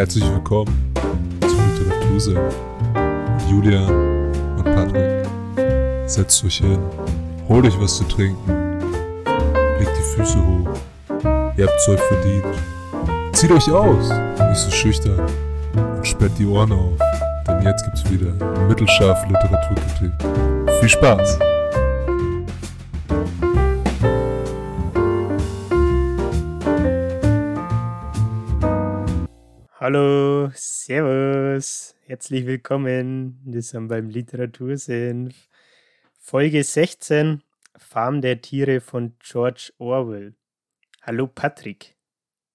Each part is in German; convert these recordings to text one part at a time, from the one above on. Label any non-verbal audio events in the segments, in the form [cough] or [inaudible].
Herzlich willkommen zu Literaturse. Julia und Patrick, setzt euch hin, holt euch was zu trinken, legt die Füße hoch. Ihr habt Zeug verdient. Zieht euch aus, nicht so schüchtern und sperrt die Ohren auf, denn jetzt gibt's wieder mittelscharfe Literaturkritik. Viel Spaß! Hallo, Servus, herzlich willkommen. Wir sind beim Literatursenf. Folge 16, Farm der Tiere von George Orwell. Hallo Patrick,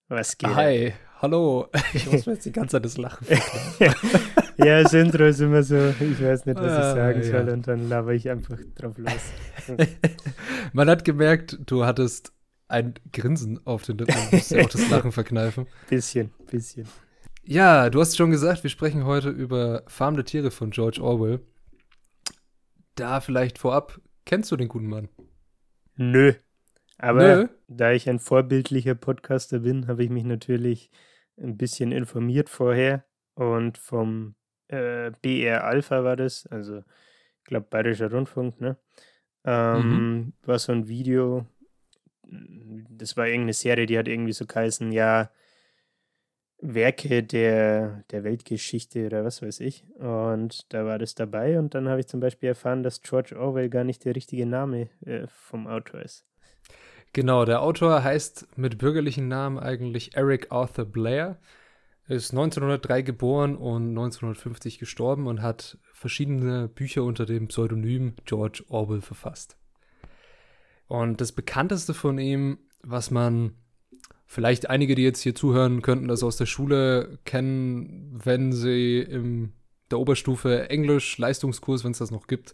was geht? Hi, hallo. Ich muss mir jetzt die ganze Zeit das Lachen [laughs] Ja, das Intro ist immer so, ich weiß nicht, was ich Ah, sagen ja. soll und dann laber ich einfach drauf los. [laughs] Man hat gemerkt, du hattest ein Grinsen auf den Lippen, du musst ja auch das Lachen verkneifen. Bisschen, bisschen. Ja, du hast schon gesagt, wir sprechen heute über Farm der Tiere von George Orwell. Da vielleicht vorab, kennst du den guten Mann? Nö. Aber Nö. da ich ein vorbildlicher Podcaster bin, habe ich mich natürlich ein bisschen informiert vorher und vom äh, BR Alpha war das, also ich glaube Bayerischer Rundfunk, ne? Ähm, War so ein Video, das war irgendeine Serie, die hat irgendwie so geheißen, ja, Werke der, der Weltgeschichte oder was weiß ich. Und da war das dabei und dann habe ich zum Beispiel erfahren, dass George Orwell gar nicht der richtige Name äh, vom Autor ist. Genau, der Autor heißt mit bürgerlichen Namen eigentlich Eric Arthur Blair, ist 1903 geboren und 1950 gestorben und hat verschiedene Bücher unter dem Pseudonym George Orwell verfasst. Und das bekannteste von ihm, was man vielleicht einige, die jetzt hier zuhören, könnten das aus der Schule kennen, wenn sie in der Oberstufe Englisch, Leistungskurs, wenn es das noch gibt,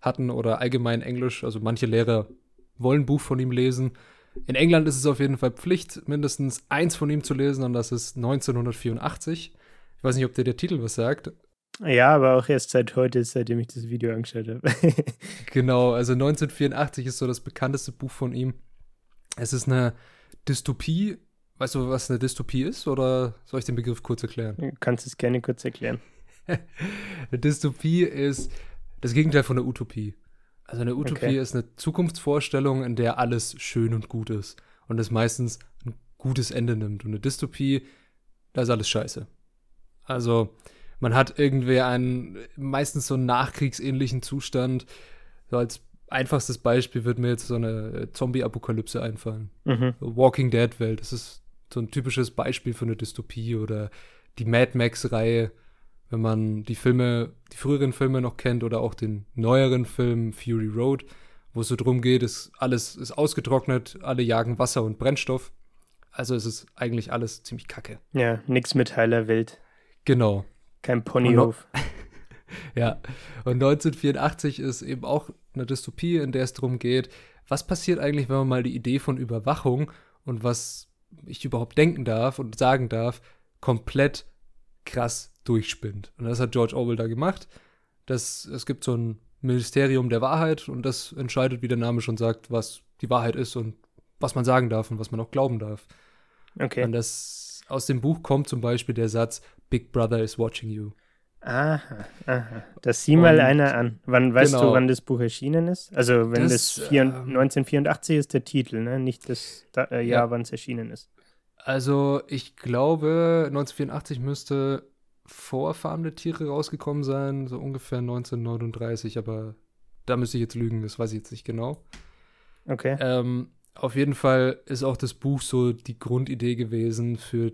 hatten oder allgemein Englisch. Also manche Lehrer wollen ein Buch von ihm lesen. In England ist es auf jeden Fall Pflicht, mindestens eins von ihm zu lesen, und das ist 1984. Ich weiß nicht, ob dir der Titel was sagt. Ja, aber auch erst seit heute, seitdem ich das Video angeschaut habe. [laughs] Genau, also 1984 ist so das bekannteste Buch von ihm. Es ist eine Dystopie. Weißt du, was eine Dystopie ist? Oder soll ich den Begriff kurz erklären? Du kannst es gerne kurz erklären. [laughs] Eine Dystopie ist das Gegenteil von einer Utopie. Also eine Utopie Okay. ist eine Zukunftsvorstellung, in der alles schön und gut ist und es meistens ein gutes Ende nimmt. Und eine Dystopie, da ist alles scheiße. Also man hat irgendwie einen meistens so einen nachkriegsähnlichen Zustand. So als einfachstes Beispiel wird mir jetzt so eine Zombie-Apokalypse einfallen. Mhm. Walking Dead-Welt. Das ist so ein typisches Beispiel für eine Dystopie oder die Mad Max-Reihe, wenn man die Filme, die früheren Filme noch kennt oder auch den neueren Film Fury Road, wo es so drum geht, ist alles ist ausgetrocknet, alle jagen Wasser und Brennstoff. Also es ist eigentlich alles ziemlich kacke. Ja, nix mit heiler Welt. Genau. Kein Ponyhof. [laughs] [laughs] Ja, und 1984 ist eben auch eine Dystopie, in der es darum geht, was passiert eigentlich, wenn man mal die Idee von Überwachung und was ich überhaupt denken darf und sagen darf, komplett krass durchspinnt. Und das hat George Orwell da gemacht. Das, es gibt so ein Ministerium der Wahrheit und das entscheidet, wie der Name schon sagt, was die Wahrheit ist und was man sagen darf und was man auch glauben darf. Okay. Und das aus dem Buch kommt zum Beispiel der Satz, Big Brother is watching you. Aha, aha. Das sieh mal Und- einer an. Wann weißt Genau. du, wann das Buch erschienen ist? Also wenn das, Das, vier, ähm, 1984 ist der Titel, ne? Nicht das da, äh, Jahr, Ja. wann es erschienen ist. Also, ich glaube, 1984 müsste vor Farm der Tiere rausgekommen sein, so ungefähr 1939, aber da müsste ich jetzt lügen, das weiß ich jetzt nicht genau. Okay. Ähm, auf jeden Fall ist auch das Buch so die Grundidee gewesen für,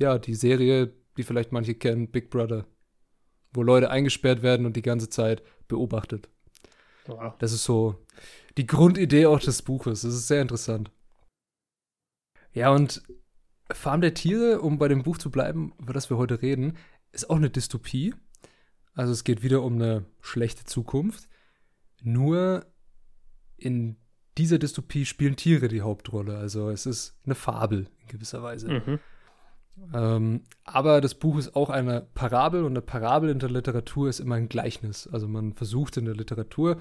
ja, die Serie, die vielleicht manche kennen, Big Brother, wo Leute eingesperrt werden und die ganze Zeit beobachtet. Wow. Das ist so die Grundidee auch des Buches. Das ist sehr interessant. Ja, und Farm der Tiere, um bei dem Buch zu bleiben, über das wir heute reden, ist auch eine Dystopie. Also es geht wieder um eine schlechte Zukunft. Nur in dieser Dystopie spielen Tiere die Hauptrolle. Also es ist eine Fabel in gewisser Weise. Mhm. Ähm, aber das Buch ist auch eine Parabel und eine Parabel in der Literatur ist immer ein Gleichnis. Also man versucht in der Literatur,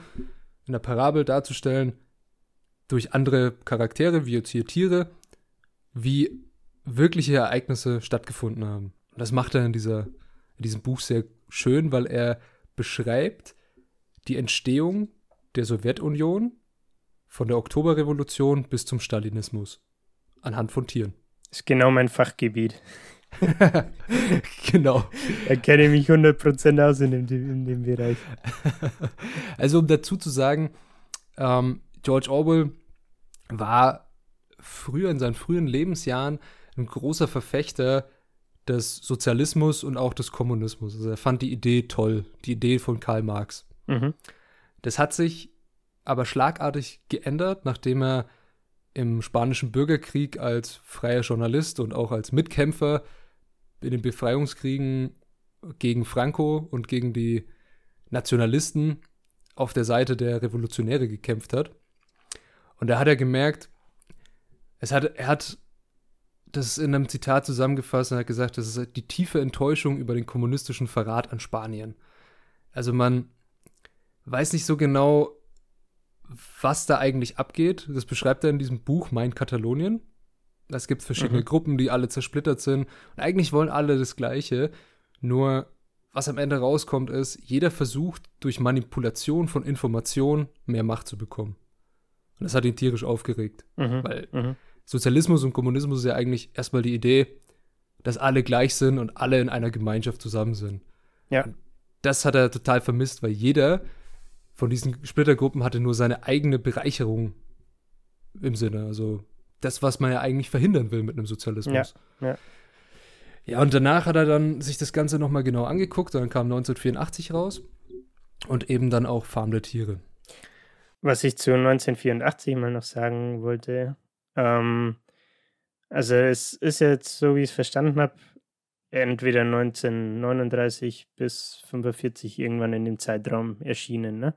in der Parabel darzustellen, durch andere Charaktere, wie jetzt hier Tiere, wie wirkliche Ereignisse stattgefunden haben. Und das macht er in, dieser, in diesem Buch sehr schön, weil er beschreibt die Entstehung der Sowjetunion von der Oktoberrevolution bis zum Stalinismus anhand von Tieren. Ist genau mein Fachgebiet. [laughs] genau. Da kenne ich mich 100% aus in dem, in dem Bereich. [laughs] Also, um dazu zu sagen, ähm, George Orwell war früher in seinen frühen Lebensjahren ein großer Verfechter des Sozialismus und auch des Kommunismus. Also er fand die Idee toll, die Idee von Karl Marx. Mhm. Das hat sich aber schlagartig geändert, nachdem er im spanischen Bürgerkrieg als freier Journalist und auch als Mitkämpfer in den Befreiungskriegen gegen Franco und gegen die Nationalisten auf der Seite der Revolutionäre gekämpft hat. Und da hat er gemerkt, es hat, er hat das in einem Zitat zusammengefasst und hat gesagt, das ist die tiefe Enttäuschung über den kommunistischen Verrat an Spanien. Also man weiß nicht so genau, was da eigentlich abgeht. Das beschreibt er in diesem Buch Mein Katalonien. Es gibt verschiedene mhm. Gruppen, die alle zersplittert sind. Und eigentlich wollen alle das Gleiche. Nur, was am Ende rauskommt, ist, jeder versucht, durch Manipulation von Informationen mehr Macht zu bekommen. Und das hat ihn tierisch aufgeregt. Mhm. Weil Mhm. Sozialismus und Kommunismus ist ja eigentlich erstmal die Idee, dass alle gleich sind und alle in einer Gemeinschaft zusammen sind. Ja. Und das hat er total vermisst, weil jeder von diesen Splittergruppen hatte nur seine eigene Bereicherung im Sinne. Also das, was man ja eigentlich verhindern will mit einem Sozialismus. Ja, ja. Ja, und danach hat er dann sich das Ganze nochmal genau angeguckt. Dann kam 1984 raus und eben dann auch Farm der Tiere. Was ich zu 1984 mal noch sagen wollte, ähm, also es ist jetzt, so wie ich es verstanden habe, entweder 1939 bis 45 irgendwann in dem Zeitraum erschienen, ne?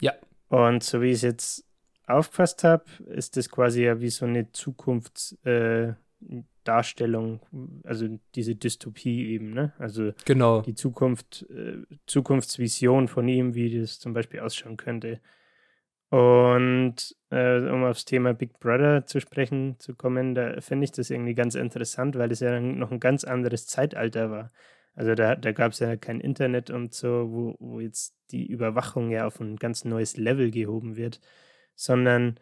Ja. Und so wie ich es jetzt aufgefasst habe, ist das quasi ja wie so eine Zukunftsdarstellung, äh, also diese Dystopie eben, ne? Also Genau. die Zukunft, äh, Zukunftsvision von ihm, wie das zum Beispiel ausschauen könnte. Und äh, um aufs Thema Big Brother zu sprechen zu kommen, da finde ich das irgendwie ganz interessant, weil es ja noch ein ganz anderes Zeitalter war. Also da, da gab es ja kein Internet und so, wo, wo jetzt die Überwachung ja auf ein ganz neues Level gehoben wird, sondern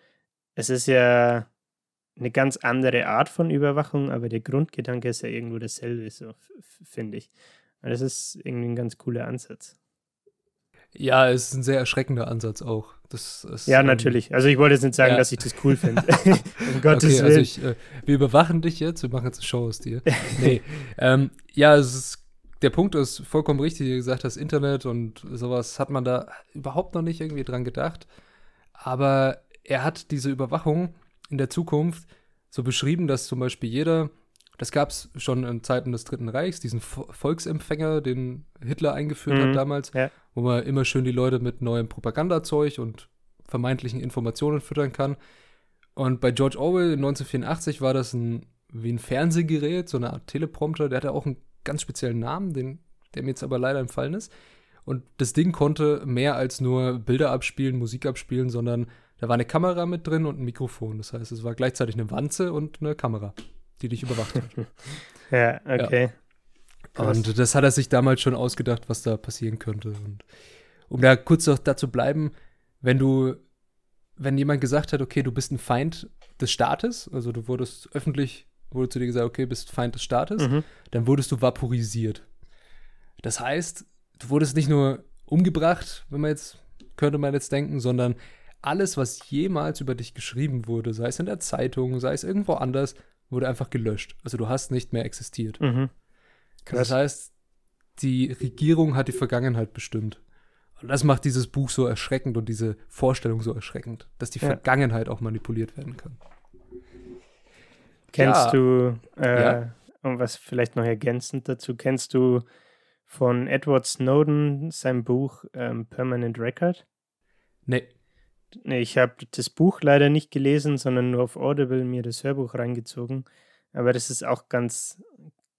es ist ja eine ganz andere Art von Überwachung, aber der Grundgedanke ist ja irgendwo dasselbe, so finde ich. Und das ist irgendwie ein ganz cooler Ansatz. Ja, es ist ein sehr erschreckender Ansatz auch. Das ist, Ja, ähm, natürlich. Also ich wollte jetzt nicht sagen, ja. dass ich das cool finde. [laughs] um Gottes okay, Willen. also ich, äh, wir überwachen dich jetzt, wir machen jetzt eine Show aus dir. nee, ähm, ja, es ist, der Punkt ist vollkommen richtig, wie du gesagt hast, Internet und sowas hat man da überhaupt noch nicht irgendwie dran gedacht. Aber er hat diese Überwachung in der Zukunft so beschrieben, dass zum Beispiel jeder, das gab es schon in Zeiten des Dritten Reichs, diesen Vo- Volksempfänger, den Hitler eingeführt Mhm, hat damals, ja. wo man immer schön die Leute mit neuem Propagandazeug und vermeintlichen Informationen füttern kann. Und bei George Orwell in 1984 war das ein, wie ein Fernsehgerät, so eine Art Teleprompter, der hatte auch einen ganz speziellen Namen, den, der mir jetzt aber leider entfallen ist. Und das Ding konnte mehr als nur Bilder abspielen, Musik abspielen, sondern da war eine Kamera mit drin und ein Mikrofon. Das heißt, es war gleichzeitig eine Wanze und eine Kamera, die dich überwacht hat. [laughs] Ja, okay. Krass. Und das hat er sich damals schon ausgedacht, was da passieren könnte. Und um da kurz noch dazu bleiben, wenn du, wenn jemand gesagt hat, okay, du bist ein Feind des Staates, also du wurdest öffentlich, wurde zu dir gesagt, okay, bist Feind des Staates, Mhm. dann wurdest du vaporisiert. Das heißt, du wurdest nicht nur umgebracht, wenn man jetzt, könnte man jetzt denken, sondern alles, was jemals über dich geschrieben wurde, sei es in der Zeitung, sei es irgendwo anders, wurde einfach gelöscht. Also du hast nicht mehr existiert. Mhm. Das heißt, die Regierung hat die Vergangenheit bestimmt. Und das macht dieses Buch so erschreckend und diese Vorstellung so erschreckend, dass die Ja. Vergangenheit auch manipuliert werden kann. Kennst Ja. du, äh, Ja. und was vielleicht noch ergänzend dazu, kennst du von Edward Snowden sein Buch ähm, Permanent Record? Nee. Ich habe das Buch leider nicht gelesen, sondern nur auf Audible mir das Hörbuch reingezogen. Aber das ist auch ganz,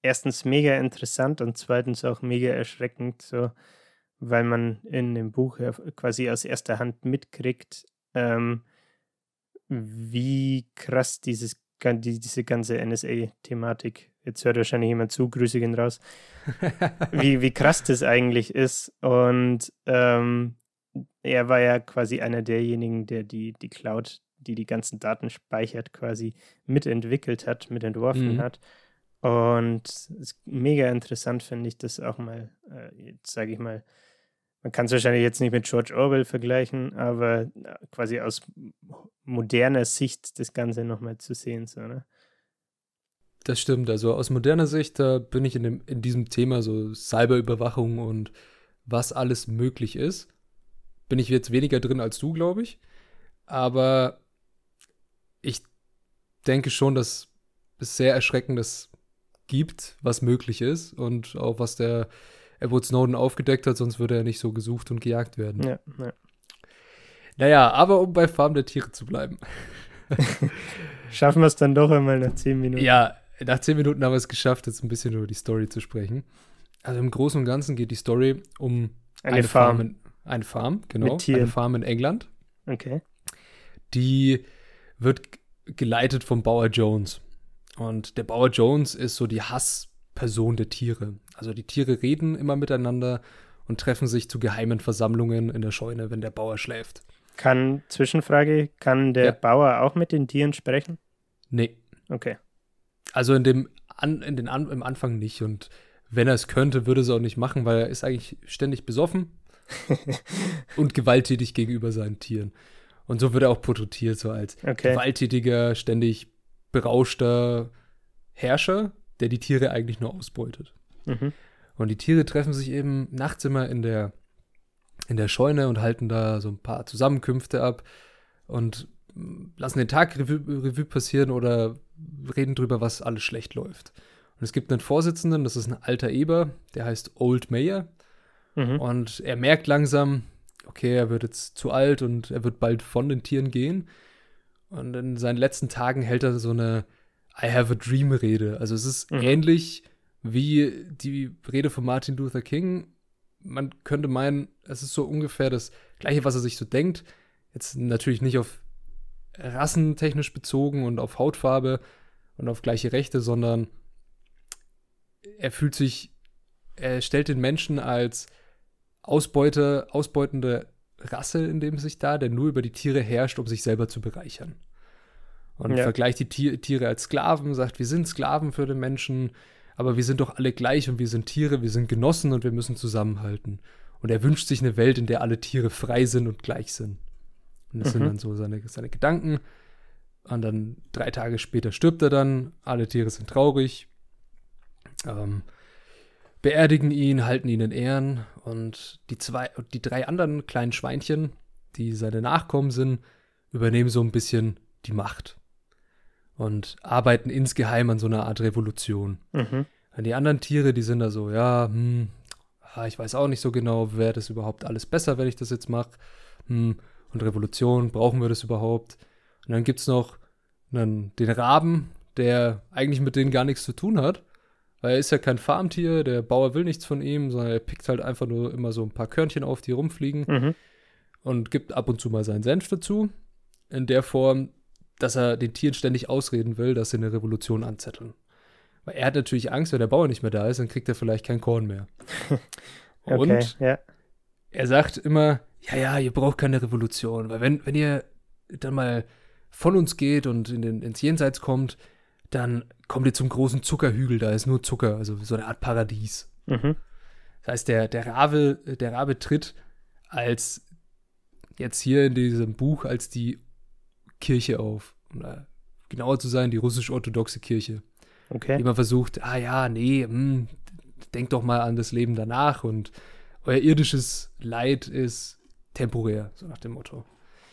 erstens mega interessant und zweitens auch mega erschreckend, so, weil man in dem Buch ja quasi aus erster Hand mitkriegt, ähm, wie krass dieses die, diese ganze NSA-Thematik. Jetzt hört wahrscheinlich jemand zu, Grüße gehen raus. [laughs] wie, wie krass das eigentlich ist. Und ähm, er war ja quasi einer derjenigen, der die, die Cloud, die die ganzen Daten speichert, quasi mitentwickelt hat, mitentworfen mhm. hat. Und es ist mega interessant, finde ich, das auch mal, äh, jetzt sage ich mal, man kann es wahrscheinlich jetzt nicht mit George Orwell vergleichen, aber äh, quasi aus moderner Sicht das Ganze nochmal zu sehen. So, ne? Das stimmt. Also aus moderner Sicht, da bin ich in, dem, in diesem Thema so Cyberüberwachung und was alles möglich ist. Bin ich jetzt weniger drin als du, glaube ich. Aber ich denke schon, dass es sehr Erschreckendes gibt, was möglich ist und auch was der Edward Snowden aufgedeckt hat, sonst würde er nicht so gesucht und gejagt werden. Ja, ja. Naja, aber um bei Farm der Tiere zu bleiben. [laughs] [laughs] Schaffen wir es dann doch einmal nach zehn Minuten. Ja, nach zehn Minuten haben wir es geschafft, jetzt ein bisschen über die Story zu sprechen. Also im Großen und Ganzen geht die Story um eine, eine Farm. Farm eine Farm, genau. Eine Farm in England. Okay. Die wird geleitet vom Bauer Jones. Und der Bauer Jones ist so die Hassperson der Tiere. Also die Tiere reden immer miteinander und treffen sich zu geheimen Versammlungen in der Scheune, wenn der Bauer schläft. Kann, Zwischenfrage, kann der ja. Bauer auch mit den Tieren sprechen? Nee. Okay. Also in dem an, in den an, im Anfang nicht. Und wenn er es könnte, würde er es auch nicht machen, weil er ist eigentlich ständig besoffen [laughs] und gewalttätig gegenüber seinen Tieren. Und so wird er auch porträtiert, so als okay. gewalttätiger, ständig berauschter Herrscher, der die Tiere eigentlich nur ausbeutet. Mhm. Und die Tiere treffen sich eben nachts immer in der, in der Scheune und halten da so ein paar Zusammenkünfte ab und lassen den Tag Revue, Revue passieren oder reden drüber, was alles schlecht läuft. Und es gibt einen Vorsitzenden, das ist ein alter Eber, der heißt Old Mayor. Mhm. Und er merkt langsam, okay, er wird jetzt zu alt und er wird bald von den Tieren gehen. Und in seinen letzten Tagen hält er so eine I have a dream Rede. Also es ist mhm. ähnlich wie die Rede von Martin Luther King. Man könnte meinen, es ist so ungefähr das gleiche, was er sich so denkt. Jetzt natürlich nicht auf rassentechnisch bezogen und auf Hautfarbe und auf gleiche Rechte, sondern er fühlt sich, er stellt den Menschen als Ausbeute, ausbeutende Rasse in dem sich da, der nur über die Tiere herrscht, um sich selber zu bereichern. Und ja. vergleicht die Tiere als Sklaven, sagt, wir sind Sklaven für den Menschen, aber wir sind doch alle gleich und wir sind Tiere, wir sind Genossen und wir müssen zusammenhalten. Und er wünscht sich eine Welt, in der alle Tiere frei sind und gleich sind. Und das mhm. sind dann so seine, seine Gedanken. Und dann drei Tage später stirbt er dann. Alle Tiere sind traurig. Ähm, beerdigen ihn, halten ihn in Ehren. Und die zwei, die drei anderen kleinen Schweinchen, die seine Nachkommen sind, übernehmen so ein bisschen die Macht. Und arbeiten insgeheim an so einer Art Revolution. Mhm. Die anderen Tiere, die sind da so, ja, hm, ich weiß auch nicht so genau, wäre das überhaupt alles besser, wenn ich das jetzt mache. Hm, und Revolution, brauchen wir das überhaupt? Und dann gibt es noch einen, den Raben, der eigentlich mit denen gar nichts zu tun hat, weil er ist ja kein Farmtier, der Bauer will nichts von ihm, sondern er pickt halt einfach nur immer so ein paar Körnchen auf, die rumfliegen mhm. und gibt ab und zu mal seinen Senf dazu, in der Form, dass er den Tieren ständig ausreden will, dass sie eine Revolution anzetteln. Weil er hat natürlich Angst, wenn der Bauer nicht mehr da ist, dann kriegt er vielleicht kein Korn mehr. [laughs] okay, und ja. er sagt immer, ja, ja, ihr braucht keine Revolution, weil wenn, wenn ihr dann mal von uns geht und in den, ins Jenseits kommt, dann kommt ihr zum großen Zuckerhügel, da ist nur Zucker, also so eine Art Paradies. Mhm. Das heißt, der, der, Rabe, der Rabe tritt als jetzt hier in diesem Buch als die Kirche auf. Oder genauer zu sein, die russisch-orthodoxe Kirche. Okay. Die immer versucht, ah ja, nee, mh, hm, denkt doch mal an das Leben danach und euer irdisches Leid ist temporär, so nach dem Motto.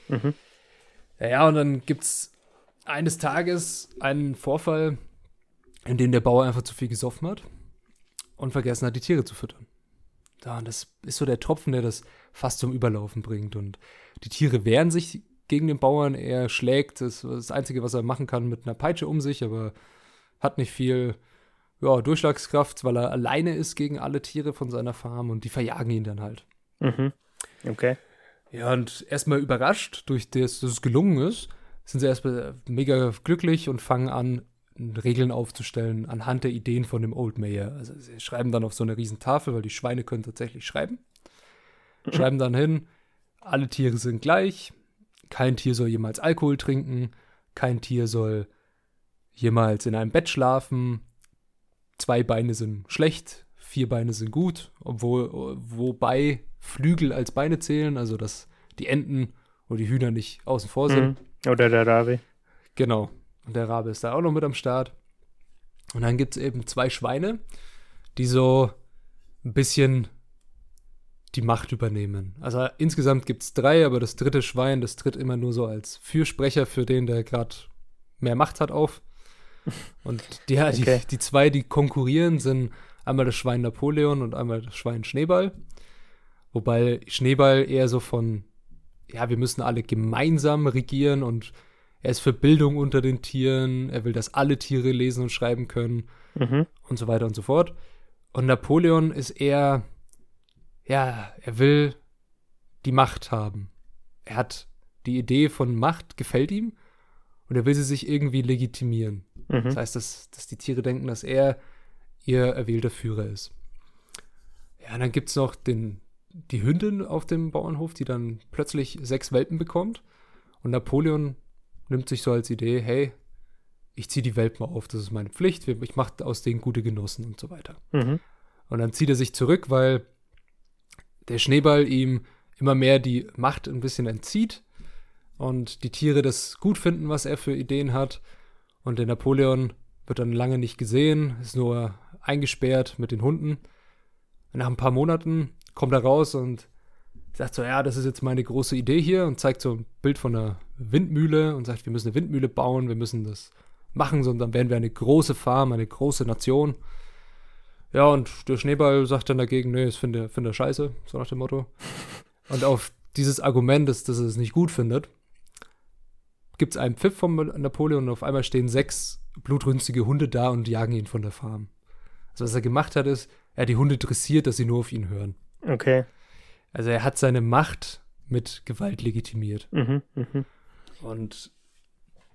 Mhm. Ja, ja, und dann gibt es eines Tages einen Vorfall, in dem der Bauer einfach zu viel gesoffen hat und vergessen hat, die Tiere zu füttern. Ja, und das ist so der Tropfen, der das fast zum Überlaufen bringt. Und die Tiere wehren sich gegen den Bauern. Er schlägt, das ist das Einzige, was er machen kann, mit einer Peitsche um sich, aber hat nicht viel ja, Durchschlagskraft, weil er alleine ist gegen alle Tiere von seiner Farm und die verjagen ihn dann halt. Mhm. Okay. Ja, und erstmal überrascht durch das, dass es gelungen ist, sind sie erstmal mega glücklich und fangen an, Regeln aufzustellen anhand der Ideen von dem Old Mayor. Also sie schreiben dann auf so eine riesen Tafel, weil die Schweine können tatsächlich schreiben. Mhm. Schreiben dann hin, alle Tiere sind gleich, kein Tier soll jemals Alkohol trinken, kein Tier soll jemals in einem Bett schlafen, zwei Beine sind schlecht, vier Beine sind gut, obwohl, wobei Flügel als Beine zählen, also dass die Enten oder die Hühner nicht außen vor sind. Mhm. Oder der Rabe. Genau. Und der Rabe ist da auch noch mit am Start. Und dann gibt es eben zwei Schweine, die so ein bisschen die Macht übernehmen. Also insgesamt gibt es drei, aber das dritte Schwein, das tritt immer nur so als Fürsprecher für den, der gerade mehr Macht hat, auf. [laughs] Und die, okay. die, die zwei, die konkurrieren, sind einmal das Schwein Napoleon und einmal das Schwein Schneeball. Wobei Schneeball eher so von, ja, wir müssen alle gemeinsam regieren und er ist für Bildung unter den Tieren, er will, dass alle Tiere lesen und schreiben können mhm. und so weiter und so fort. Und Napoleon ist eher, ja, er will die Macht haben. Er hat die Idee von Macht, gefällt ihm und er will sie sich irgendwie legitimieren. Mhm. Das heißt, dass, dass die Tiere denken, dass er ihr erwählter Führer ist. Ja, dann gibt es noch den, die Hündin auf dem Bauernhof, die dann plötzlich sechs Welpen bekommt. Und Napoleon nimmt sich so als Idee, hey, ich ziehe die mal auf, das ist meine Pflicht, ich mache aus denen gute Genossen und so weiter. Mhm. Und dann zieht er sich zurück, weil der Schneeball ihm immer mehr die Macht ein bisschen entzieht und die Tiere das gut finden, was er für Ideen hat. Und der Napoleon wird dann lange nicht gesehen, ist nur eingesperrt mit den Hunden. Und nach ein paar Monaten kommt er raus und sagt so, ja, das ist jetzt meine große Idee hier und zeigt so ein Bild von einer Windmühle und sagt, wir müssen eine Windmühle bauen, wir müssen das machen, sondern dann werden wir eine große Farm, eine große Nation. Ja, und der Schneeball sagt dann dagegen, nee, das finde find er scheiße, so nach dem Motto. [laughs] Und auf dieses Argument, dass, dass er es nicht gut findet, gibt es einen Pfiff von Napoleon und auf einmal stehen sechs blutrünstige Hunde da und jagen ihn von der Farm. Also was er gemacht hat, ist, er hat die Hunde dressiert, dass sie nur auf ihn hören. Okay. Also er hat seine Macht mit Gewalt legitimiert. Mhm, mh. Und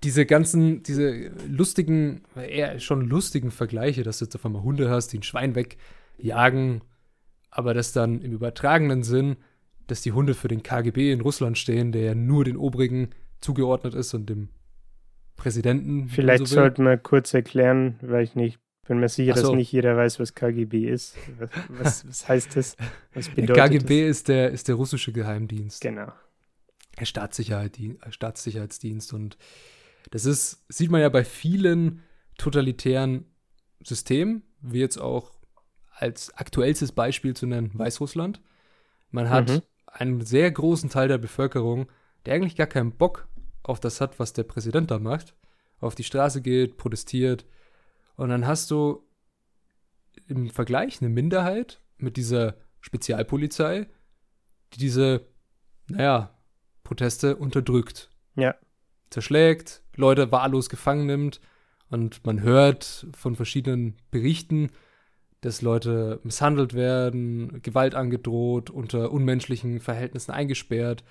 diese ganzen, diese lustigen, eher schon lustigen Vergleiche, dass du jetzt auf einmal Hunde hast, die ein Schwein wegjagen, aber das dann im übertragenen Sinn, dass die Hunde für den KGB in Russland stehen, der ja nur den Obrigen zugeordnet ist und dem Präsidenten. Vielleicht so sollten wir kurz erklären, weil ich nicht bin mir sicher, so. dass nicht jeder weiß, was KGB ist. Was, was, heißt das? Was [laughs] bedeutet KGB das? Ist, der, ist der russische Geheimdienst. Genau. Der Staatssicherheit, Staatssicherheitsdienst. Und das ist, sieht man ja bei vielen totalitären Systemen, wie jetzt auch als aktuellstes Beispiel zu nennen Weißrussland. Man hat mhm. einen sehr großen Teil der Bevölkerung, der eigentlich gar keinen Bock auf das hat, was der Präsident da macht, auf die Straße geht, protestiert, und dann hast du im Vergleich eine Minderheit mit dieser Spezialpolizei, die diese, naja, Proteste unterdrückt. Ja. Zerschlägt, Leute wahllos gefangen nimmt und man hört von verschiedenen Berichten, dass Leute misshandelt werden, Gewalt angedroht, unter unmenschlichen Verhältnissen eingesperrt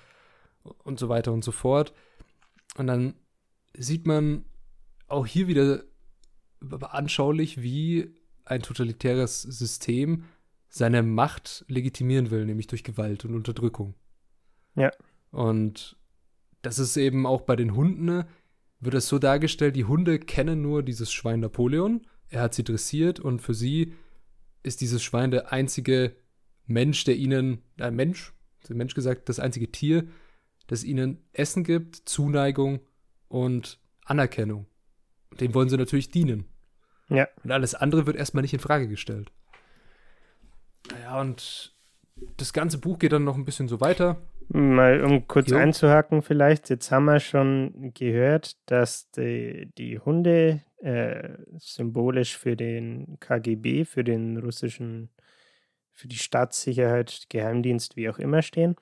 und so weiter und so fort. Und dann sieht man auch hier wieder anschaulich, wie ein totalitäres System seine Macht legitimieren will, nämlich durch Gewalt und Unterdrückung. Ja. Und das ist eben auch bei den Hunden, ne, wird es so dargestellt, die Hunde kennen nur dieses Schwein Napoleon, er hat sie dressiert und für sie ist dieses Schwein der einzige Mensch, der ihnen, ein Mensch, der Mensch gesagt, das einzige Tier, das ihnen Essen gibt, Zuneigung und Anerkennung. Dem wollen sie natürlich dienen. Ja. Und alles andere wird erstmal nicht in Frage gestellt. Naja, und das ganze Buch geht dann noch ein bisschen so weiter. Mal um kurz jo. einzuhaken vielleicht, jetzt haben wir schon gehört, dass die, die Hunde äh, symbolisch für den KGB, für den russischen, für die Staatssicherheit, Geheimdienst, wie auch immer stehen.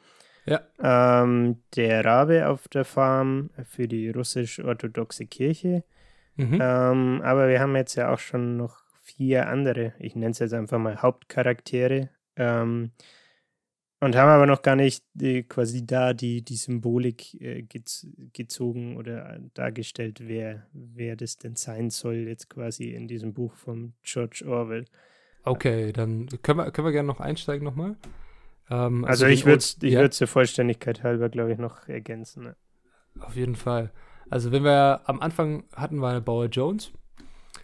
Ja. Ähm, der Rabe auf der Farm für die russisch-orthodoxe Kirche Mhm. Ähm, aber wir haben jetzt ja auch schon noch vier andere, ich nenne es jetzt einfach mal Hauptcharaktere, ähm, Und haben aber noch gar nicht äh, quasi da die, die Symbolik äh, gez gezogen oder dargestellt, wer, wer das denn sein soll, jetzt quasi in diesem Buch von George Orwell. Okay, dann können wir, können wir gerne noch einsteigen nochmal. Ähm, also, also ich würde es ich ja. zur Vollständigkeit halber, glaube ich, noch ergänzen. Ne? Auf jeden Fall. Also wenn wir am Anfang hatten wir Bauer Jones.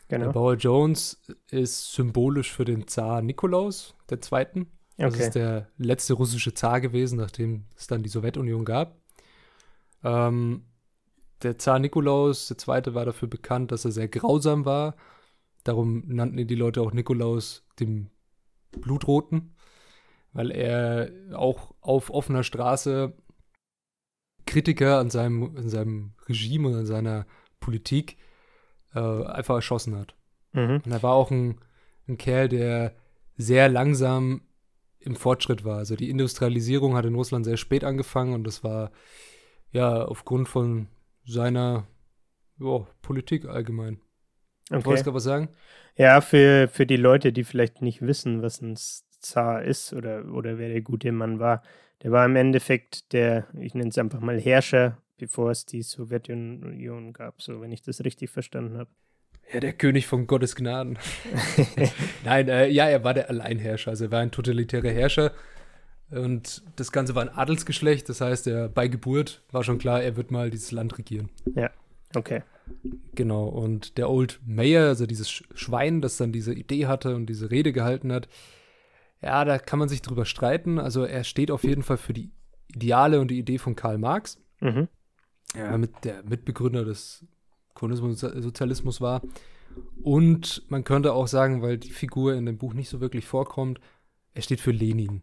Genau. Der Bauer Jones ist symbolisch für den Zar Nikolaus II. Das okay. ist der letzte russische Zar gewesen, nachdem es dann die Sowjetunion gab. Ähm, der Zar Nikolaus II. war dafür bekannt, dass er sehr grausam war. Darum nannten ihn die Leute auch Nikolaus dem Blutroten, weil er auch auf offener Straße Kritiker an seinem, an seinem Regime und an seiner Politik äh, einfach erschossen hat. Mhm. Und er war auch ein, ein Kerl, der sehr langsam im Fortschritt war. Also die Industrialisierung hat in Russland sehr spät angefangen und das war ja aufgrund von seiner jo, Politik allgemein. Okay. Wolltest du was sagen? Ja, für, für die Leute, die vielleicht nicht wissen, was ein Zar ist oder, oder wer der gute Mann war, der war im Endeffekt der, ich nenne es einfach mal Herrscher, bevor es die Sowjetunion gab, so wenn ich das richtig verstanden habe. Ja, der König von Gottes Gnaden. [laughs] Nein, äh, ja, er war der Alleinherrscher, also er war ein totalitärer Herrscher. Und das Ganze war ein Adelsgeschlecht, das heißt, er bei Geburt war schon klar, er wird mal dieses Land regieren. Ja, okay. Genau, und der Old Mayor, also dieses Schwein, das dann diese Idee hatte und diese Rede gehalten hat, ja, da kann man sich drüber streiten. Also er steht auf jeden Fall für die Ideale und die Idee von Karl Marx. Mhm. Ja, mit der Mitbegründer des Kommunismus und Sozialismus war. Und man könnte auch sagen, weil die Figur in dem Buch nicht so wirklich vorkommt, er steht für Lenin.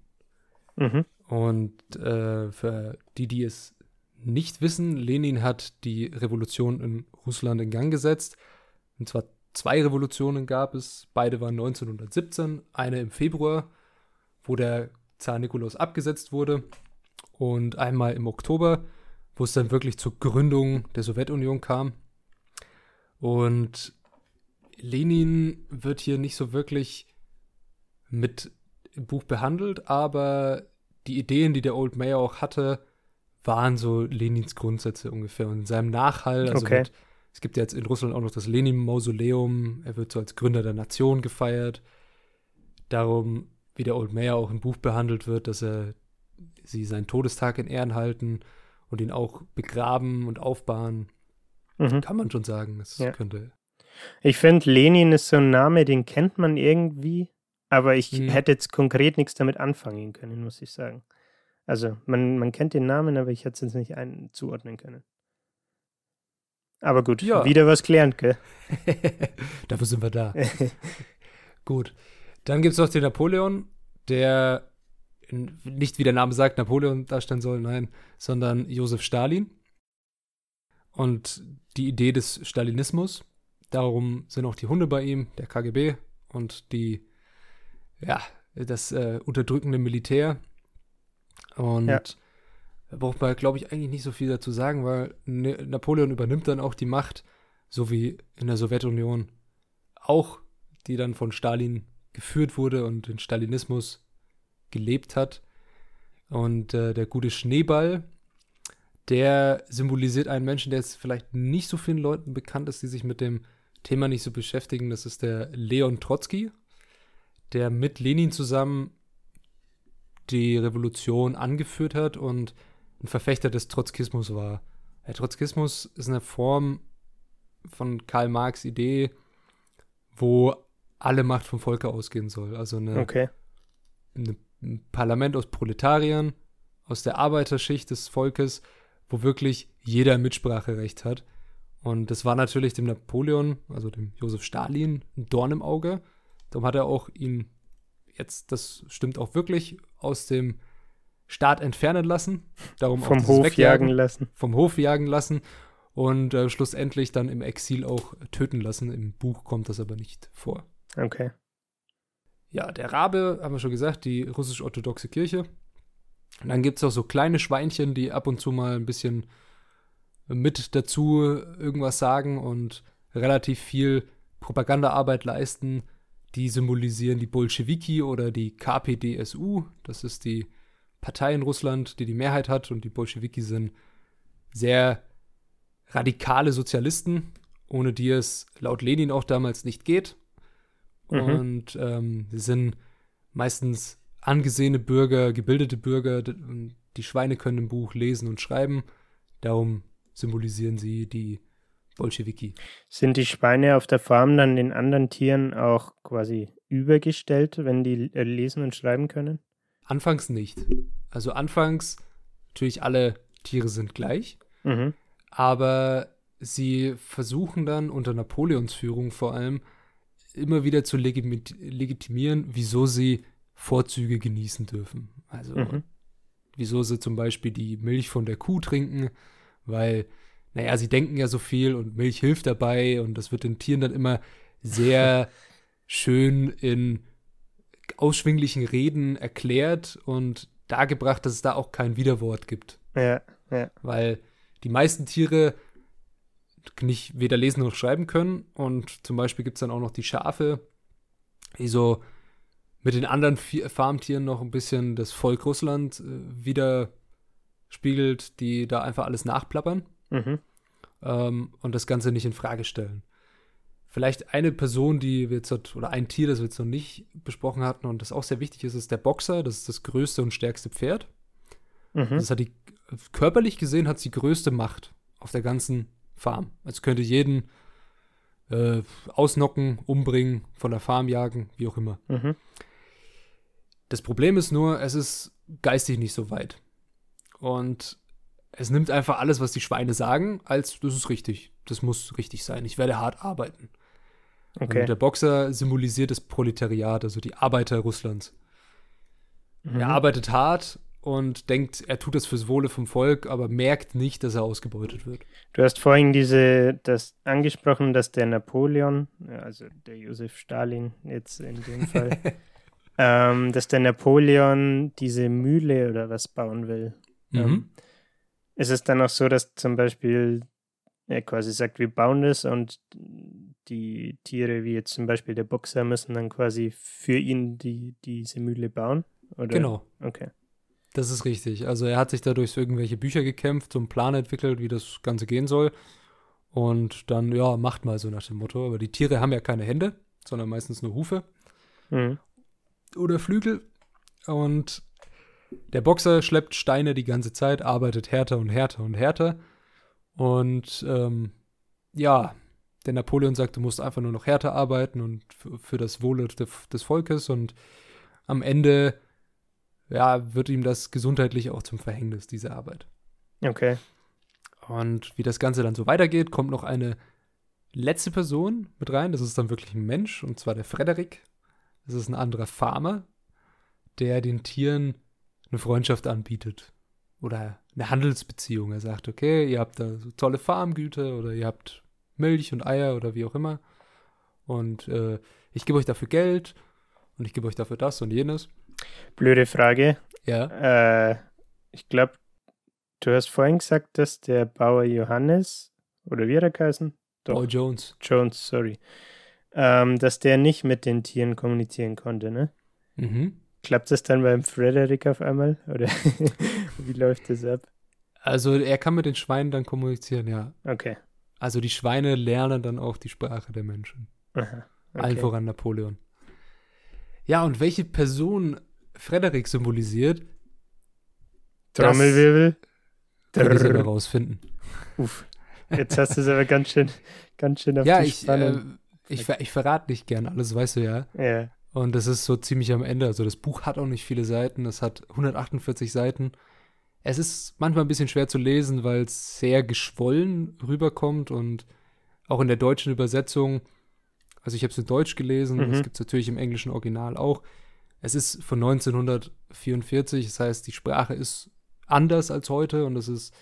Mhm. Und äh, für die, die es nicht wissen, Lenin hat die Revolution in Russland in Gang gesetzt. Und zwar zwei Revolutionen gab es. Beide waren 1917. Eine im Februar wo der Zar Nikolaus abgesetzt wurde. Und einmal im Oktober, wo es dann wirklich zur Gründung der Sowjetunion kam. Und Lenin wird hier nicht so wirklich mit im Buch behandelt, aber die Ideen, die der Old Mayor auch hatte, waren so Lenins Grundsätze ungefähr. Und in seinem Nachhall, also okay. mit, es gibt ja jetzt in Russland auch noch das Lenin-Mausoleum, er wird so als Gründer der Nation gefeiert. Darum wie der Old Mayor auch im Buch behandelt wird, dass er sie seinen Todestag in Ehren halten und ihn auch begraben und aufbahren. Mhm. Kann man schon sagen, es ja. könnte. Ich finde, Lenin ist so ein Name, den kennt man irgendwie, aber ich mhm. hätte jetzt konkret nichts damit anfangen können, muss ich sagen. Also, man, man kennt den Namen, aber ich hätte es jetzt nicht ein, zuordnen können. Aber gut, ja. wieder was gelernt, gell? [laughs] Dafür sind wir da. [laughs] gut. Dann gibt es noch den Napoleon, der nicht wie der Name sagt, Napoleon darstellen soll, nein, sondern Josef Stalin. Und die Idee des Stalinismus. Darum sind auch die Hunde bei ihm, der KGB und die, ja, das äh, unterdrückende Militär. Und ja. da braucht man, glaube ich, eigentlich nicht so viel dazu sagen, weil ne Napoleon übernimmt dann auch die Macht, so wie in der Sowjetunion auch, die dann von Stalin geführt wurde und den Stalinismus gelebt hat. Und äh, der gute Schneeball, der symbolisiert einen Menschen, der jetzt vielleicht nicht so vielen Leuten bekannt ist, die sich mit dem Thema nicht so beschäftigen. Das ist der Leon Trotzki, der mit Lenin zusammen die Revolution angeführt hat und ein Verfechter des Trotzkismus war. Der Trotzkismus ist eine Form von Karl Marx Idee, wo alle Macht vom Volke ausgehen soll. Also eine, okay. eine, ein Parlament aus Proletariern, aus der Arbeiterschicht des Volkes, wo wirklich jeder Mitspracherecht hat. Und das war natürlich dem Napoleon, also dem Josef Stalin, ein Dorn im Auge. Darum hat er auch ihn jetzt, das stimmt auch wirklich, aus dem Staat entfernen lassen. Darum vom Hof wegjagen, jagen lassen. Vom Hof jagen lassen und äh, schlussendlich dann im Exil auch töten lassen. Im Buch kommt das aber nicht vor. Okay. Ja, der Rabe, haben wir schon gesagt, die russisch-orthodoxe Kirche. Und dann gibt es auch so kleine Schweinchen, die ab und zu mal ein bisschen mit dazu irgendwas sagen und relativ viel Propagandaarbeit leisten. Die symbolisieren die Bolschewiki oder die KPDSU. Das ist die Partei in Russland, die die Mehrheit hat und die Bolschewiki sind sehr radikale Sozialisten, ohne die es laut Lenin auch damals nicht geht. Mhm. Und ähm, sie sind meistens angesehene Bürger, gebildete Bürger. Die Schweine können im Buch lesen und schreiben. Darum symbolisieren sie die Bolschewiki. Sind die Schweine auf der Farm dann den anderen Tieren auch quasi übergestellt, wenn die äh, lesen und schreiben können? Anfangs nicht. Also anfangs natürlich alle Tiere sind gleich, mhm. aber sie versuchen dann unter Napoleons Führung vor allem immer wieder zu legitimieren, wieso sie Vorzüge genießen dürfen. Also mhm. wieso sie zum Beispiel die Milch von der Kuh trinken, weil, naja, sie denken ja so viel und Milch hilft dabei und das wird den Tieren dann immer sehr [laughs] schön in ausschwinglichen Reden erklärt und dargebracht, dass es da auch kein Widerwort gibt. Ja, ja. Weil die meisten Tiere nicht weder lesen noch schreiben können. Und zum Beispiel gibt es dann auch noch die Schafe, die so mit den anderen Farmtieren noch ein bisschen das Volk Russland äh, widerspiegelt, die da einfach alles nachplappern mhm. ähm, und das Ganze nicht in Frage stellen. Vielleicht eine Person, die wir jetzt, oder ein Tier, das wir jetzt noch nicht besprochen hatten und das auch sehr wichtig ist, ist der Boxer. Das ist das größte und stärkste Pferd. Mhm. Das hat die, körperlich gesehen, hat es die größte Macht auf der ganzen Farm. Also könnte jeden äh, ausnocken, umbringen, von der Farm jagen, wie auch immer. Mhm. Das Problem ist nur, es ist geistig nicht so weit. Und es nimmt einfach alles, was die Schweine sagen, als das ist richtig. Das muss richtig sein. Ich werde hart arbeiten. Okay. Und der Boxer symbolisiert das Proletariat, also die Arbeiter Russlands. Mhm. Er arbeitet hart und denkt, er tut das fürs Wohle vom Volk, aber merkt nicht, dass er ausgebeutet wird. Du hast vorhin diese, das angesprochen, dass der Napoleon, also der Josef Stalin jetzt in dem [laughs] Fall, ähm, dass der Napoleon diese Mühle oder was bauen will. Mhm. Ähm, ist es dann auch so, dass zum Beispiel er quasi sagt, wir bauen das und die Tiere, wie jetzt zum Beispiel der Boxer, müssen dann quasi für ihn die, diese Mühle bauen? Oder? Genau. Okay. Das ist richtig. Also er hat sich dadurch irgendwelche Bücher gekämpft, so einen Plan entwickelt, wie das Ganze gehen soll. Und dann, ja, macht mal so nach dem Motto. Aber die Tiere haben ja keine Hände, sondern meistens nur Hufe. Mhm. Oder Flügel. Und der Boxer schleppt Steine die ganze Zeit, arbeitet härter und härter und härter. Und ähm, ja, der Napoleon sagt, du musst einfach nur noch härter arbeiten und für das Wohle des Volkes. Und am Ende ja, wird ihm das gesundheitlich auch zum Verhängnis, diese Arbeit. Okay. Und wie das Ganze dann so weitergeht, kommt noch eine letzte Person mit rein. Das ist dann wirklich ein Mensch, und zwar der Frederik. Das ist ein anderer Farmer, der den Tieren eine Freundschaft anbietet. Oder eine Handelsbeziehung. Er sagt, okay, ihr habt da so tolle Farmgüter oder ihr habt Milch und Eier oder wie auch immer. Und äh, ich gebe euch dafür Geld und ich gebe euch dafür das und jenes. Blöde Frage. Ja. Äh, ich glaube, du hast vorhin gesagt, dass der Bauer Johannes, oder wie hat er geheißen? Bauer Jones. Jones, sorry. Ähm, dass der nicht mit den Tieren kommunizieren konnte, ne? Mhm. Klappt das dann beim Frederick auf einmal? Oder [laughs] wie läuft das ab? Also er kann mit den Schweinen dann kommunizieren, ja. Okay. Also die Schweine lernen dann auch die Sprache der Menschen. Aha, okay. Allen voran Napoleon. Ja, und welche Person Frederik symbolisiert. Trommelwirbel. Kann ich selber rausfinden. Uff. Jetzt hast du es aber ganz schön, ganz schön auf ja, die ich, Spannung. Äh, ich, ich verrate nicht gern alles, weißt du ja. Ja. Und das ist so ziemlich am Ende. Also das Buch hat auch nicht viele Seiten. Es hat 148 Seiten. Es ist manchmal ein bisschen schwer zu lesen, weil es sehr geschwollen rüberkommt und auch in der deutschen Übersetzung. Also ich habe es in Deutsch gelesen, mhm. das gibt es natürlich im englischen Original auch. Es ist von 1944, das heißt, die Sprache ist anders als heute und es ist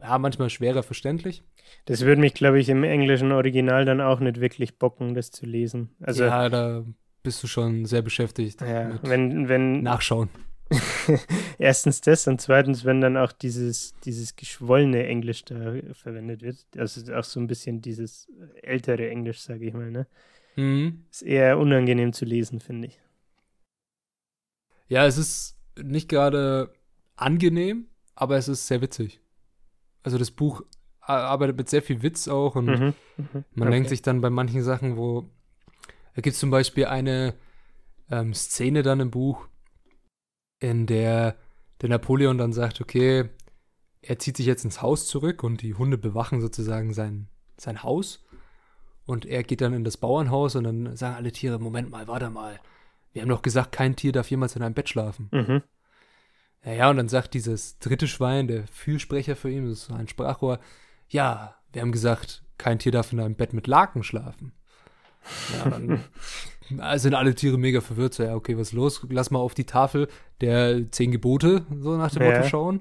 ja, manchmal schwerer verständlich. Das würde mich, glaube ich, im englischen Original dann auch nicht wirklich bocken, das zu lesen. Also, ja, da bist du schon sehr beschäftigt. Ja, wenn, wenn. Nachschauen. [laughs] Erstens das und zweitens, wenn dann auch dieses, dieses geschwollene Englisch da verwendet wird. Also auch so ein bisschen dieses ältere Englisch, sage ich mal, ne? Mhm. Ist eher unangenehm zu lesen, finde ich. Ja, es ist nicht gerade angenehm, aber es ist sehr witzig. Also das Buch arbeitet mit sehr viel Witz auch und mhm, mh, man okay. denkt sich dann bei manchen Sachen, wo da gibt es zum Beispiel eine ähm, Szene dann im Buch, in der der Napoleon dann sagt, okay, er zieht sich jetzt ins Haus zurück und die Hunde bewachen sozusagen sein, sein Haus. Und er geht dann in das Bauernhaus und dann sagen alle Tiere, Moment mal, warte mal. Wir haben doch gesagt, kein Tier darf jemals in einem Bett schlafen. Mhm. Ja, ja, und dann sagt dieses dritte Schwein, der Fürsprecher für ihn, das ist ein Sprachrohr, ja, wir haben gesagt, kein Tier darf in einem Bett mit Laken schlafen. Ja, dann [laughs] sind alle Tiere mega verwirrt. So, ja, okay, was ist los? Lass mal auf die Tafel der zehn Gebote, so nach dem ja. Motto, schauen.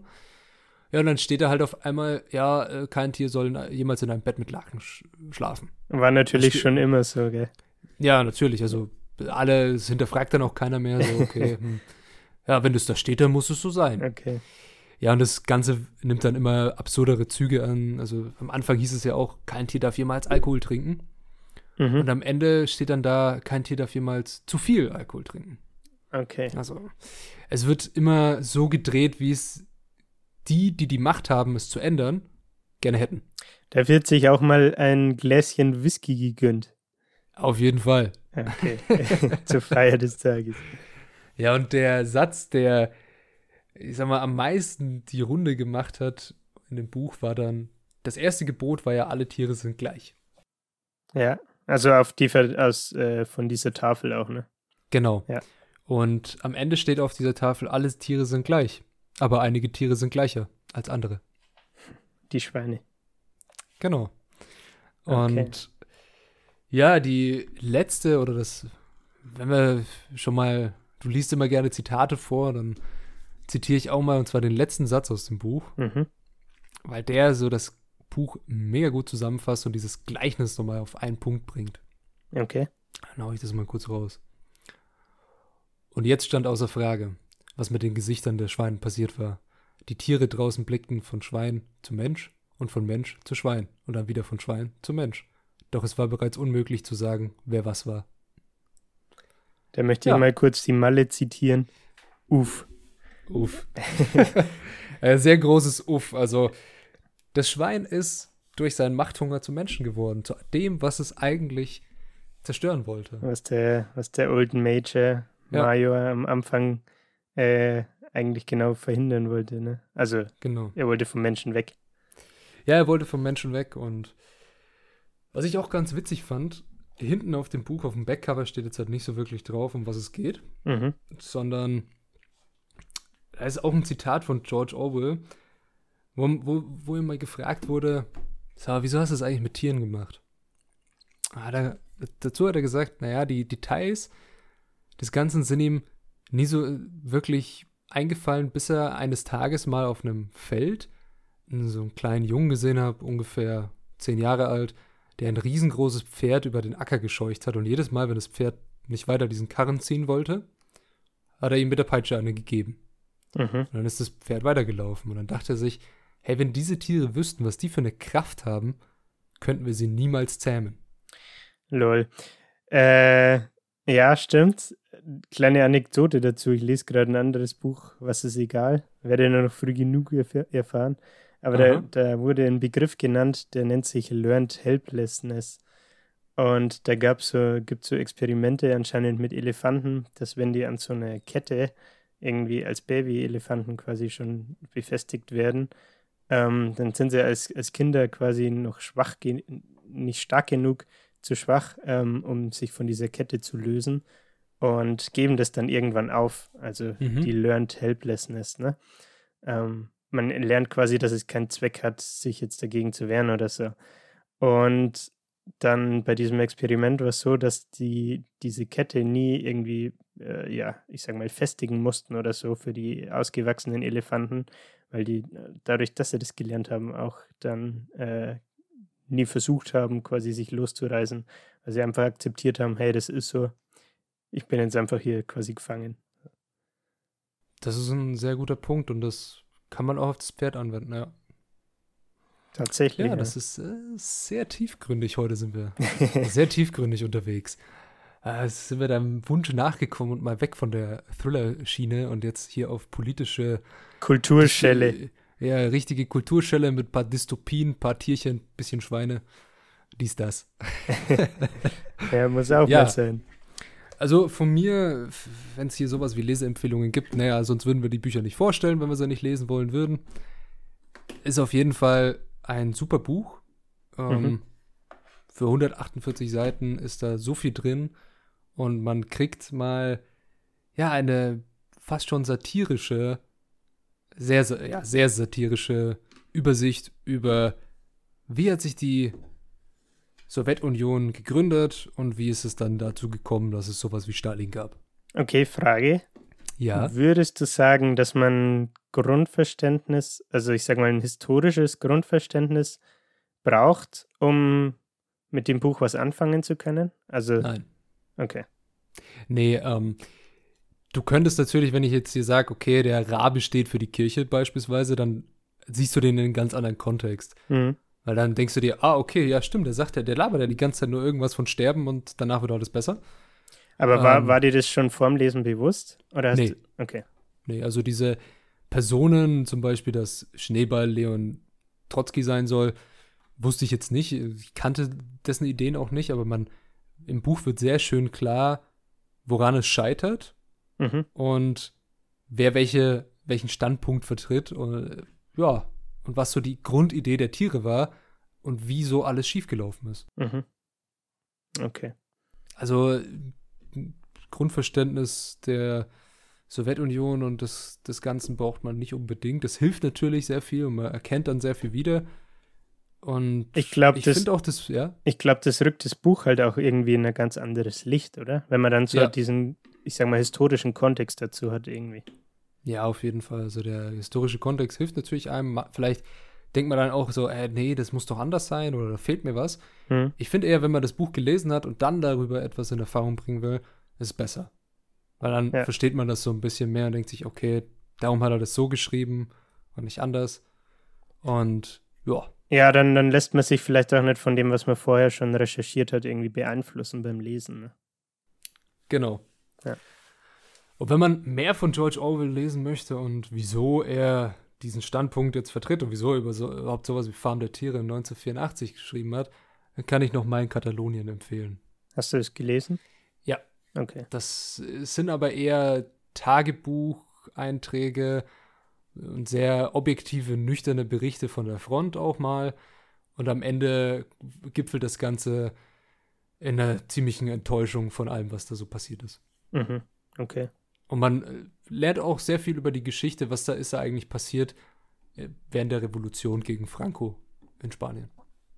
Ja, und dann steht da halt auf einmal, ja, äh, kein Tier soll jemals in einem Bett mit Laken sch schlafen. War natürlich schon immer so, gell? Ja, natürlich. Also alle, es hinterfragt dann auch keiner mehr. So, okay, [laughs] hm. ja, wenn das da steht, dann muss es so sein. Okay. Ja, und das Ganze nimmt dann immer absurdere Züge an. Also am Anfang hieß es ja auch, kein Tier darf jemals Alkohol trinken. Mhm. Und am Ende steht dann da, kein Tier darf jemals zu viel Alkohol trinken. Okay. Also, es wird immer so gedreht, wie es die, die die Macht haben, es zu ändern, gerne hätten. Da wird sich auch mal ein Gläschen Whisky gegönnt. Auf jeden Fall. Okay. [laughs] Zur Feier des Tages. Ja, und der Satz, der, ich sag mal, am meisten die Runde gemacht hat in dem Buch, war dann, das erste Gebot war ja, alle Tiere sind gleich. Ja. Also auf die aus, äh, von dieser Tafel auch, ne? Genau. Ja. Und am Ende steht auf dieser Tafel, alle Tiere sind gleich. Aber einige Tiere sind gleicher als andere. Die Schweine. Genau. Und okay. Ja, die letzte oder das, wenn wir schon mal, du liest immer gerne Zitate vor, dann zitiere ich auch mal und zwar den letzten Satz aus dem Buch, mhm. weil der so das Buch mega gut zusammenfasst und dieses Gleichnis nochmal auf einen Punkt bringt. Okay. Dann haue ich das mal kurz raus. Und jetzt stand außer Frage, was mit den Gesichtern der Schweine passiert war. Die Tiere draußen blickten von Schwein zu Mensch und von Mensch zu Schwein und dann wieder von Schwein zu Mensch. Doch es war bereits unmöglich zu sagen, wer was war. Da möchte ja. ich mal kurz die Malle zitieren. Uff. Uff. Ein [laughs] sehr großes Uff. Also das Schwein ist durch seinen Machthunger zum Menschen geworden, zu dem, was es eigentlich zerstören wollte. Was der, was der Olden Major ja. Major am Anfang äh, eigentlich genau verhindern wollte. Ne? Also genau. er wollte vom Menschen weg. Ja, er wollte vom Menschen weg und was ich auch ganz witzig fand, hinten auf dem Buch, auf dem Backcover steht jetzt halt nicht so wirklich drauf, um was es geht, mhm. sondern da ist auch ein Zitat von George Orwell, wo, wo, wo ihm mal gefragt wurde, so, wieso hast du das eigentlich mit Tieren gemacht? Ah, da, dazu hat er gesagt, naja, die Details des Ganzen sind ihm nie so wirklich eingefallen, bis er eines Tages mal auf einem Feld so einen kleinen Jungen gesehen hat, ungefähr zehn Jahre alt, der ein riesengroßes Pferd über den Acker gescheucht hat und jedes Mal, wenn das Pferd nicht weiter diesen Karren ziehen wollte, hat er ihm mit der Peitsche eine gegeben. Mhm. Und dann ist das Pferd weitergelaufen und dann dachte er sich, hey, wenn diese Tiere wüssten, was die für eine Kraft haben, könnten wir sie niemals zähmen. Lol. Äh, ja, stimmt. Kleine Anekdote dazu. Ich lese gerade ein anderes Buch, was ist egal. Werde nur noch früh genug erf erfahren. Aber da, da, wurde ein Begriff genannt, der nennt sich Learned Helplessness. Und da gab so, gibt es so Experimente anscheinend mit Elefanten, dass wenn die an so einer Kette irgendwie als Baby-Elefanten quasi schon befestigt werden, ähm, dann sind sie als, als Kinder quasi noch schwach, nicht stark genug, zu schwach, ähm, um sich von dieser Kette zu lösen und geben das dann irgendwann auf. Also mhm. die Learned Helplessness. Ne? Ähm, man lernt quasi, dass es keinen Zweck hat, sich jetzt dagegen zu wehren oder so. Und dann bei diesem Experiment war es so, dass die diese Kette nie irgendwie, äh, ja, ich sag mal, festigen mussten oder so für die ausgewachsenen Elefanten, weil die dadurch, dass sie das gelernt haben, auch dann äh, nie versucht haben, quasi sich loszureißen, weil sie einfach akzeptiert haben, hey, das ist so, ich bin jetzt einfach hier quasi gefangen. Das ist ein sehr guter Punkt und das kann man auch auf das Pferd anwenden, ja. Tatsächlich. Ja, ja. das ist äh, sehr tiefgründig. Heute sind wir [laughs] sehr tiefgründig unterwegs. äh, sind wir deinem Wunsch nachgekommen und mal weg von der Thriller-Schiene und jetzt hier auf politische Kulturschelle. Ja, richtige Kulturschelle mit ein paar Dystopien, ein paar Tierchen, bisschen Schweine. Dies, das. [laughs] ja, muss auch Ja. mal sein. Also von mir, wenn es hier sowas wie Leseempfehlungen gibt, naja, sonst würden wir die Bücher nicht vorstellen, wenn wir sie nicht lesen wollen würden. Ist auf jeden Fall ein super Buch. Ähm, Mhm. Für 148 Seiten ist da so viel drin und man kriegt mal ja eine fast schon satirische, sehr, sa- ja, sehr satirische Übersicht über, wie hat sich die Sowjetunion gegründet und wie ist es dann dazu gekommen, dass es sowas wie Stalin gab. Okay, Frage. Ja. Würdest du sagen, dass man Grundverständnis, also ich sage mal ein historisches Grundverständnis braucht, um mit dem Buch was anfangen zu können? Also, Nein. okay. Nee, ähm, du könntest natürlich, wenn ich jetzt hier sage, okay, der Rabe steht für die Kirche beispielsweise, dann siehst du den in einem ganz anderen Kontext. Mhm. Weil dann denkst du dir, ah, okay, ja, stimmt, der sagt ja, der labert ja die ganze Zeit nur irgendwas von Sterben und danach wird alles besser. Aber war, Ähm. war dir das schon vorm Lesen bewusst? Oder hast Nee. du, okay. Nee, also diese Personen, zum Beispiel, dass Schneeball Leon Trotzki sein soll, wusste ich jetzt nicht. Ich kannte dessen Ideen auch nicht, aber man, im Buch wird sehr schön klar, woran es scheitert Mhm. und wer welche, welchen Standpunkt vertritt und äh, ja, und was so die Grundidee der Tiere war und wie so alles schiefgelaufen ist. Mhm. Okay. Also Grundverständnis der Sowjetunion und des, des Ganzen braucht man nicht unbedingt. Das hilft natürlich sehr viel und man erkennt dann sehr viel wieder. Und Ich glaub, ich das- auch das, ja, Ich glaube, das rückt das Buch halt auch irgendwie in ein ganz anderes Licht, oder? Wenn man dann so Ja. diesen, ich sag mal, historischen Kontext dazu hat irgendwie. Ja, auf jeden Fall. Also der historische Kontext hilft natürlich einem. Vielleicht denkt man dann auch so, äh, nee, das muss doch anders sein oder da fehlt mir was. Mhm. Ich finde eher, wenn man das Buch gelesen hat und dann darüber etwas in Erfahrung bringen will, ist es besser. Weil dann Ja. versteht man das so ein bisschen mehr und denkt sich, okay, darum hat er das so geschrieben und nicht anders. Und ja, Ja, dann, dann lässt man sich vielleicht auch nicht von dem, was man vorher schon recherchiert hat, irgendwie beeinflussen beim Lesen. Ne? genau. Ja. Und wenn man mehr von George Orwell lesen möchte und wieso er diesen Standpunkt jetzt vertritt und wieso er über so, überhaupt sowas wie Farm der Tiere 1984 geschrieben hat, dann kann ich noch mein Katalonien empfehlen. Hast du es gelesen? Ja. Okay. Das sind aber eher Tagebucheinträge und sehr objektive, nüchterne Berichte von der Front auch mal. Und am Ende gipfelt das Ganze in einer ziemlichen Enttäuschung von allem, was da so passiert ist. Mhm. Okay. Und man äh, lernt auch sehr viel über die Geschichte, was da ist da eigentlich passiert äh, während der Revolution gegen Franco in Spanien.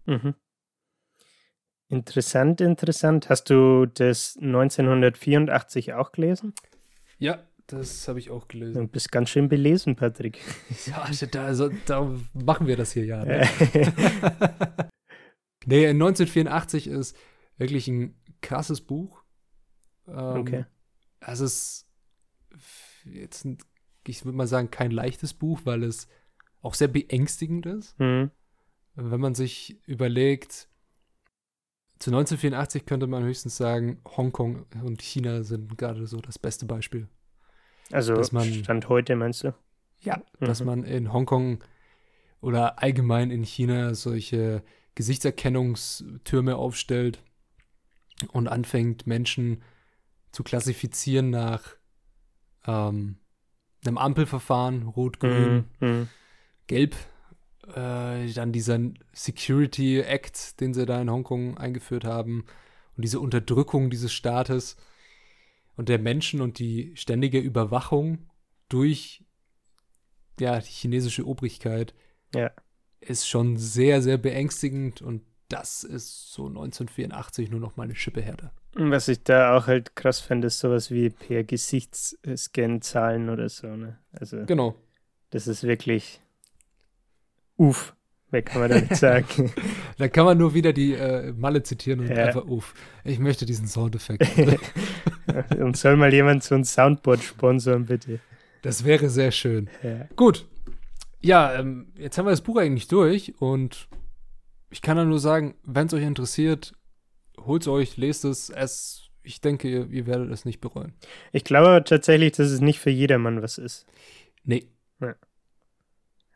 Mhm. Interessant, interessant. Hast du das 1984 auch gelesen? Ja, das habe ich auch gelesen. Du bist ganz schön belesen, Patrick. [laughs] Ja, da, also, da machen wir das hier ja. Ne? [laughs] [laughs] Nee, 1984 ist wirklich ein krasses Buch. Ähm, Okay. Es ist jetzt, ich würde mal sagen, kein leichtes Buch, weil es auch sehr beängstigend ist. Mhm. Wenn man sich überlegt, zu 1984 könnte man höchstens sagen, Hongkong und China sind gerade so das beste Beispiel. Also Dass man- Stand heute, meinst du? Ja, dass Mhm. man in Hongkong oder allgemein in China solche Gesichtserkennungstürme aufstellt und anfängt, Menschen zu klassifizieren nach ähm, einem Ampelverfahren, rot, grün, Mhm. Mhm. gelb. Äh, dann dieser Security Act, den sie da in Hongkong eingeführt haben und diese Unterdrückung dieses Staates und der Menschen und die ständige Überwachung durch ja, die chinesische Obrigkeit Ja. ist schon sehr, sehr beängstigend und das ist so 1984 nur noch mal eine Schippe härter. Was ich da auch halt krass finde, ist sowas wie per Gesichtsscan-Zahlen oder so. Ne? Also Genau. das ist wirklich uff, mehr kann man da nicht sagen. [laughs] Da kann man nur wieder die äh, Malle zitieren und Ja. einfach, uff, ich möchte diesen Soundeffekt. [laughs] Und soll mal jemand so ein Soundboard sponsoren, bitte. das wäre sehr schön. Ja. Gut. Ja, ähm, jetzt haben wir das Buch eigentlich durch und ich kann da nur sagen, wenn es euch interessiert, holt es euch, lest es. Es, ich denke, ihr, ihr werdet es nicht bereuen. Ich glaube tatsächlich, dass es nicht für jedermann was ist. Nee.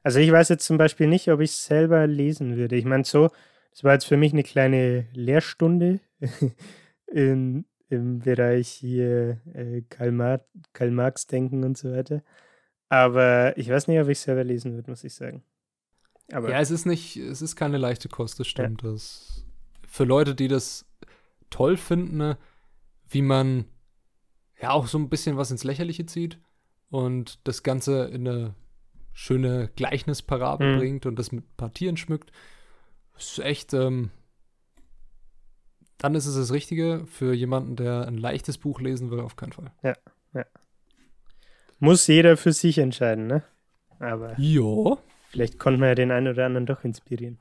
Also ich weiß jetzt zum Beispiel nicht, ob ich es selber lesen würde. Ich meine, so, das war jetzt für mich eine kleine Lehrstunde [laughs] in, im Bereich hier äh, Karl, Mar Karl Marx denken und so weiter. Aber ich weiß nicht, ob ich es selber lesen würde, muss ich sagen. Aber ja, es ist nicht, es ist keine leichte Kost, das stimmt. Das, für Leute, die das toll finden, ne, wie man ja auch so ein bisschen was ins Lächerliche zieht und das Ganze in eine schöne Gleichnisparabel Mhm. bringt und das mit Partieren schmückt. Ist echt, ähm, dann ist es das Richtige für jemanden, der ein leichtes Buch lesen will, auf keinen Fall. muss jeder für sich entscheiden, ne? Aber Ja, vielleicht konnte man ja den einen oder anderen doch inspirieren.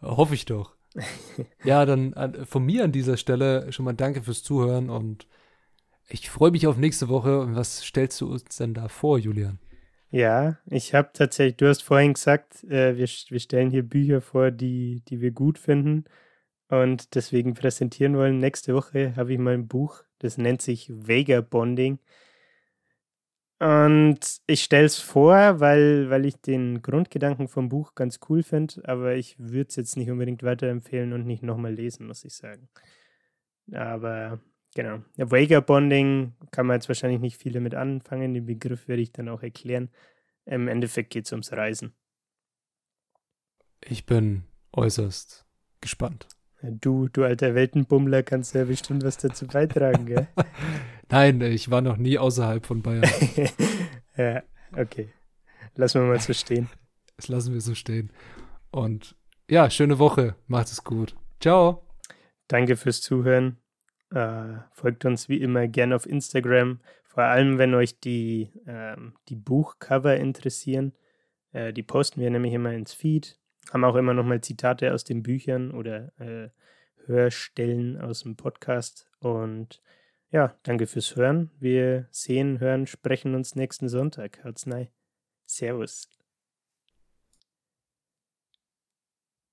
hoffe ich doch. [laughs] ja, dann an, von mir an dieser Stelle schon mal danke fürs Zuhören und ich freue mich auf nächste Woche. Und was stellst du uns denn da vor, Julian? Ja, ich habe tatsächlich, du hast vorhin gesagt, äh, wir, wir stellen hier Bücher vor, die, die wir gut finden und deswegen präsentieren wollen. Nächste Woche habe ich mal ein Buch, das nennt sich Vagabonding. Und ich stelle es vor, weil, weil ich den Grundgedanken vom Buch ganz cool finde, aber ich würde es jetzt nicht unbedingt weiterempfehlen und nicht nochmal lesen, muss ich sagen. Aber genau. Ja, Vagabonding kann man jetzt wahrscheinlich nicht viel damit anfangen. Den Begriff werde ich dann auch erklären. Im Endeffekt geht es ums Reisen. Ich bin äußerst gespannt. Du, du alter Weltenbummler, kannst ja bestimmt was dazu beitragen, gell? [laughs] Nein, ich war noch nie außerhalb von Bayern. [laughs] ja, okay. Lassen wir mal so stehen. [laughs] Das lassen wir so stehen. Und ja, schöne Woche. Macht es gut. Ciao. Danke fürs Zuhören. Äh, folgt uns wie immer gern auf Instagram. Vor allem, wenn euch die, ähm, die Buchcover interessieren. Äh, die posten wir nämlich immer ins Feed. Haben auch immer nochmal Zitate aus den Büchern oder äh, Hörstellen aus dem Podcast. Und ja, danke fürs Hören. Wir sehen, hören, sprechen uns nächsten Sonntag. Haut's nein. Servus.